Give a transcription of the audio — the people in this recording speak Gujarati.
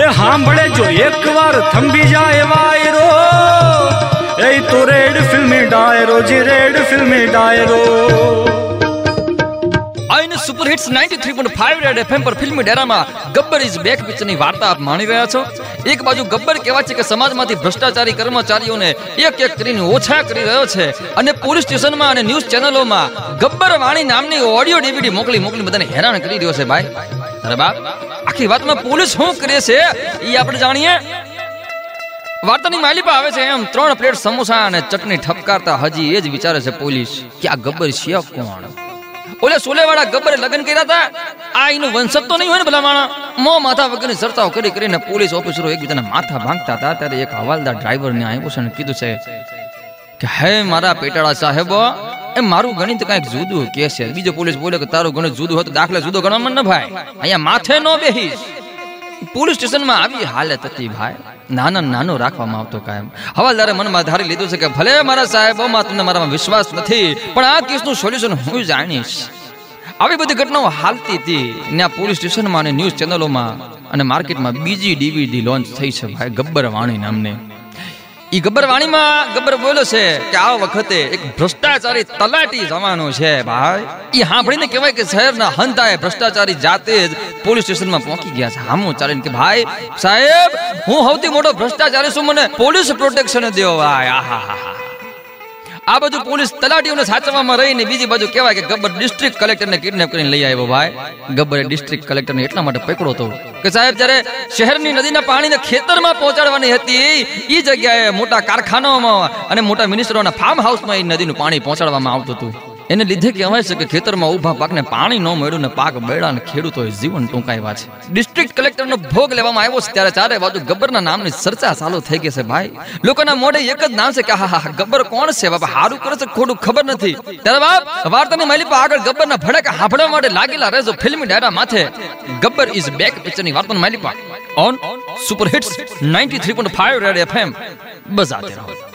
એ સાંભળે જો, એકવાર થંભી જાય વાયરો. એ તો રેડ ફિલ્મી ડાયરો, જી રેડ ફિલ્મી ડાયરો. આઈન સુપર હિટ્સ 93.5 રેડ એફએમ પર ફિલ્મી ડેરામાં ગબ્બર ઇઝ બેક પિક્ચરની વાર્તા આપ માણી રહ્યા છો. એક બાજુ ગબ્બર કહેવાય છે કે સમાજમાંથી ભ્રષ્ટાચારી કર્મચારીઓને એક એક કરીને ઓછા કરી રહ્યો છે. અને પોલીસ સ્ટેશનમાં અને ન્યૂઝ ચેનલોમાં ગબ્બર વાણી નામની ઓડિયો ડીવીડી મોકલી મોકલી બધાને હેરાન કરી રહ્યો છે, ભાઈ. અરે બાપ, આખી વાતમાં પોલીસ શું કરે છે? એ આપણે જાણીએ. વાર્તાની માલિપા આવે છે એમ. ત્રણ પ્લેટ સમોસા અને ચટણી ઠપકારતા હજી એ જ વિચારે છે પોલીસ કે આ ગબ્બર છે કોણ? ઓલે સોલેવાળા ગબ્બરે લગ્ન કર્યા હતા આ એનું વંશક તો નહીં હોય ને ભલા માણા મો માથા વગરની ચર્ચાઓ કરી કરીને પોલીસ ઓફિસરો એકબીજાના માથા ભાંગતા હતા. ત્યારે એક હવાલદાર ડ્રાઈવરને આવ્યો છે અને કીધું છે કે, હે મારા પેટાળા સાહેબો એ મારું ગણિત કંઈક જુદું કે છે. બીજો પોલીસ બોલે કે તારું ગણિત જુદું હતું દાખલા જુદો ગણવામાં ન ભાઈ અહીંયા માથે નો બેહીશ. પોલીસ સ્ટેશનમાં આવી હાલત હતી ભાઈ. નાના નાનો રાખવામાં આવતો કાયમ. હવાલદારે મનમાં ધારી લીધું છે કે ભલે મારા સાહેબોમાં તમને મારામાં વિશ્વાસ નથી, પણ આ કેસનું સોલ્યુશન હું જાણીશ. આવી બધી ઘટનાઓ હાલતી હતી. ને આ પોલીસ સ્ટેશનમાં અને ન્યૂઝ ચેનલોમાં અને માર્કેટમાં બીજી ડીવીડી લોન્ચ થઈ છે ભાઈ, ગબ્બર વાણી નામને. ઈ ગબ્બર વાણીમાં ગબ્બર બોલ્યો છે કે આ વખતે એક ભ્રષ્ટાચારી તલાટી જવાનો છે ભાઈ. ઈ સાંભળીને કહેવાય કે શહેરના હંતાએ ભ્રષ્ટાચારી જાતે જ પોલીસ સ્ટેશનમાં પહોંચી ગયા છે. હામું ચાલીને કે ભાઈ, સાહેબ, હું સૌથી મોટો ભ્રષ્ટાચારી છું, મને પોલીસ પ્રોટેક્શન દેવો ભાઈ આહા આ બાજુ પોલીસ તલાટીઓને સાચવવામાં રહીને બીજી બાજુ કહેવાય કે ગબ્બર ડિસ્ટ્રિક્ટ કલેક્ટરને કિડનેપ કરીને લઈ આવ્યો ભાઈ. ગબ્બરે ડિસ્ટ્રિક્ટ કલેક્ટરને એટલા માટે પકડો હતો કે સાહેબ, જ્યારે શહેરની નદીના પાણીને ખેતરમાં પહોંચાડવાની હતી એ જગ્યાએ મોટા કારખાનાઓમાં અને મોટા મિનિસ્ટરોના ફાર્મ હાઉસમાં એ નદીનું પાણી પહોંચાડવામાં આવતું હતું. એને લીધે કહેવાય છે કે ખેતરમાં ઊભા પાકને પાણી ન મળ્યું ને પાક બેડા અને ખેડૂતોએ જીવન ટૂંકાવ્યા છે. ડિસ્ટ્રિક્ટ કલેક્ટરનો ભોગ લેવામાં આવ્યો છે ત્યારે ચારે બાજુ ગબ્બરના નામની ચર્ચા ચાલુ થઈ ગઈ છે ભાઈ. લોકોના મોઢે એક જ નામ છે કે હા હા ગબ્બર કોણ છે? બાપા, હારું કરે છે ખોટું ખબર નથી. ત્યારે બાપ, વાર્તાની માલી પર આગળ ગબ્બરના ભડક હાંભળવા માટે લાગેલા રહેજો ફિલ્મી ડાયરા માથે. ગબ્બર ઇઝ બેક પિક્ચરની વાર્તાની માલી પર on super hits 93.5 red FM બજાતે રહો.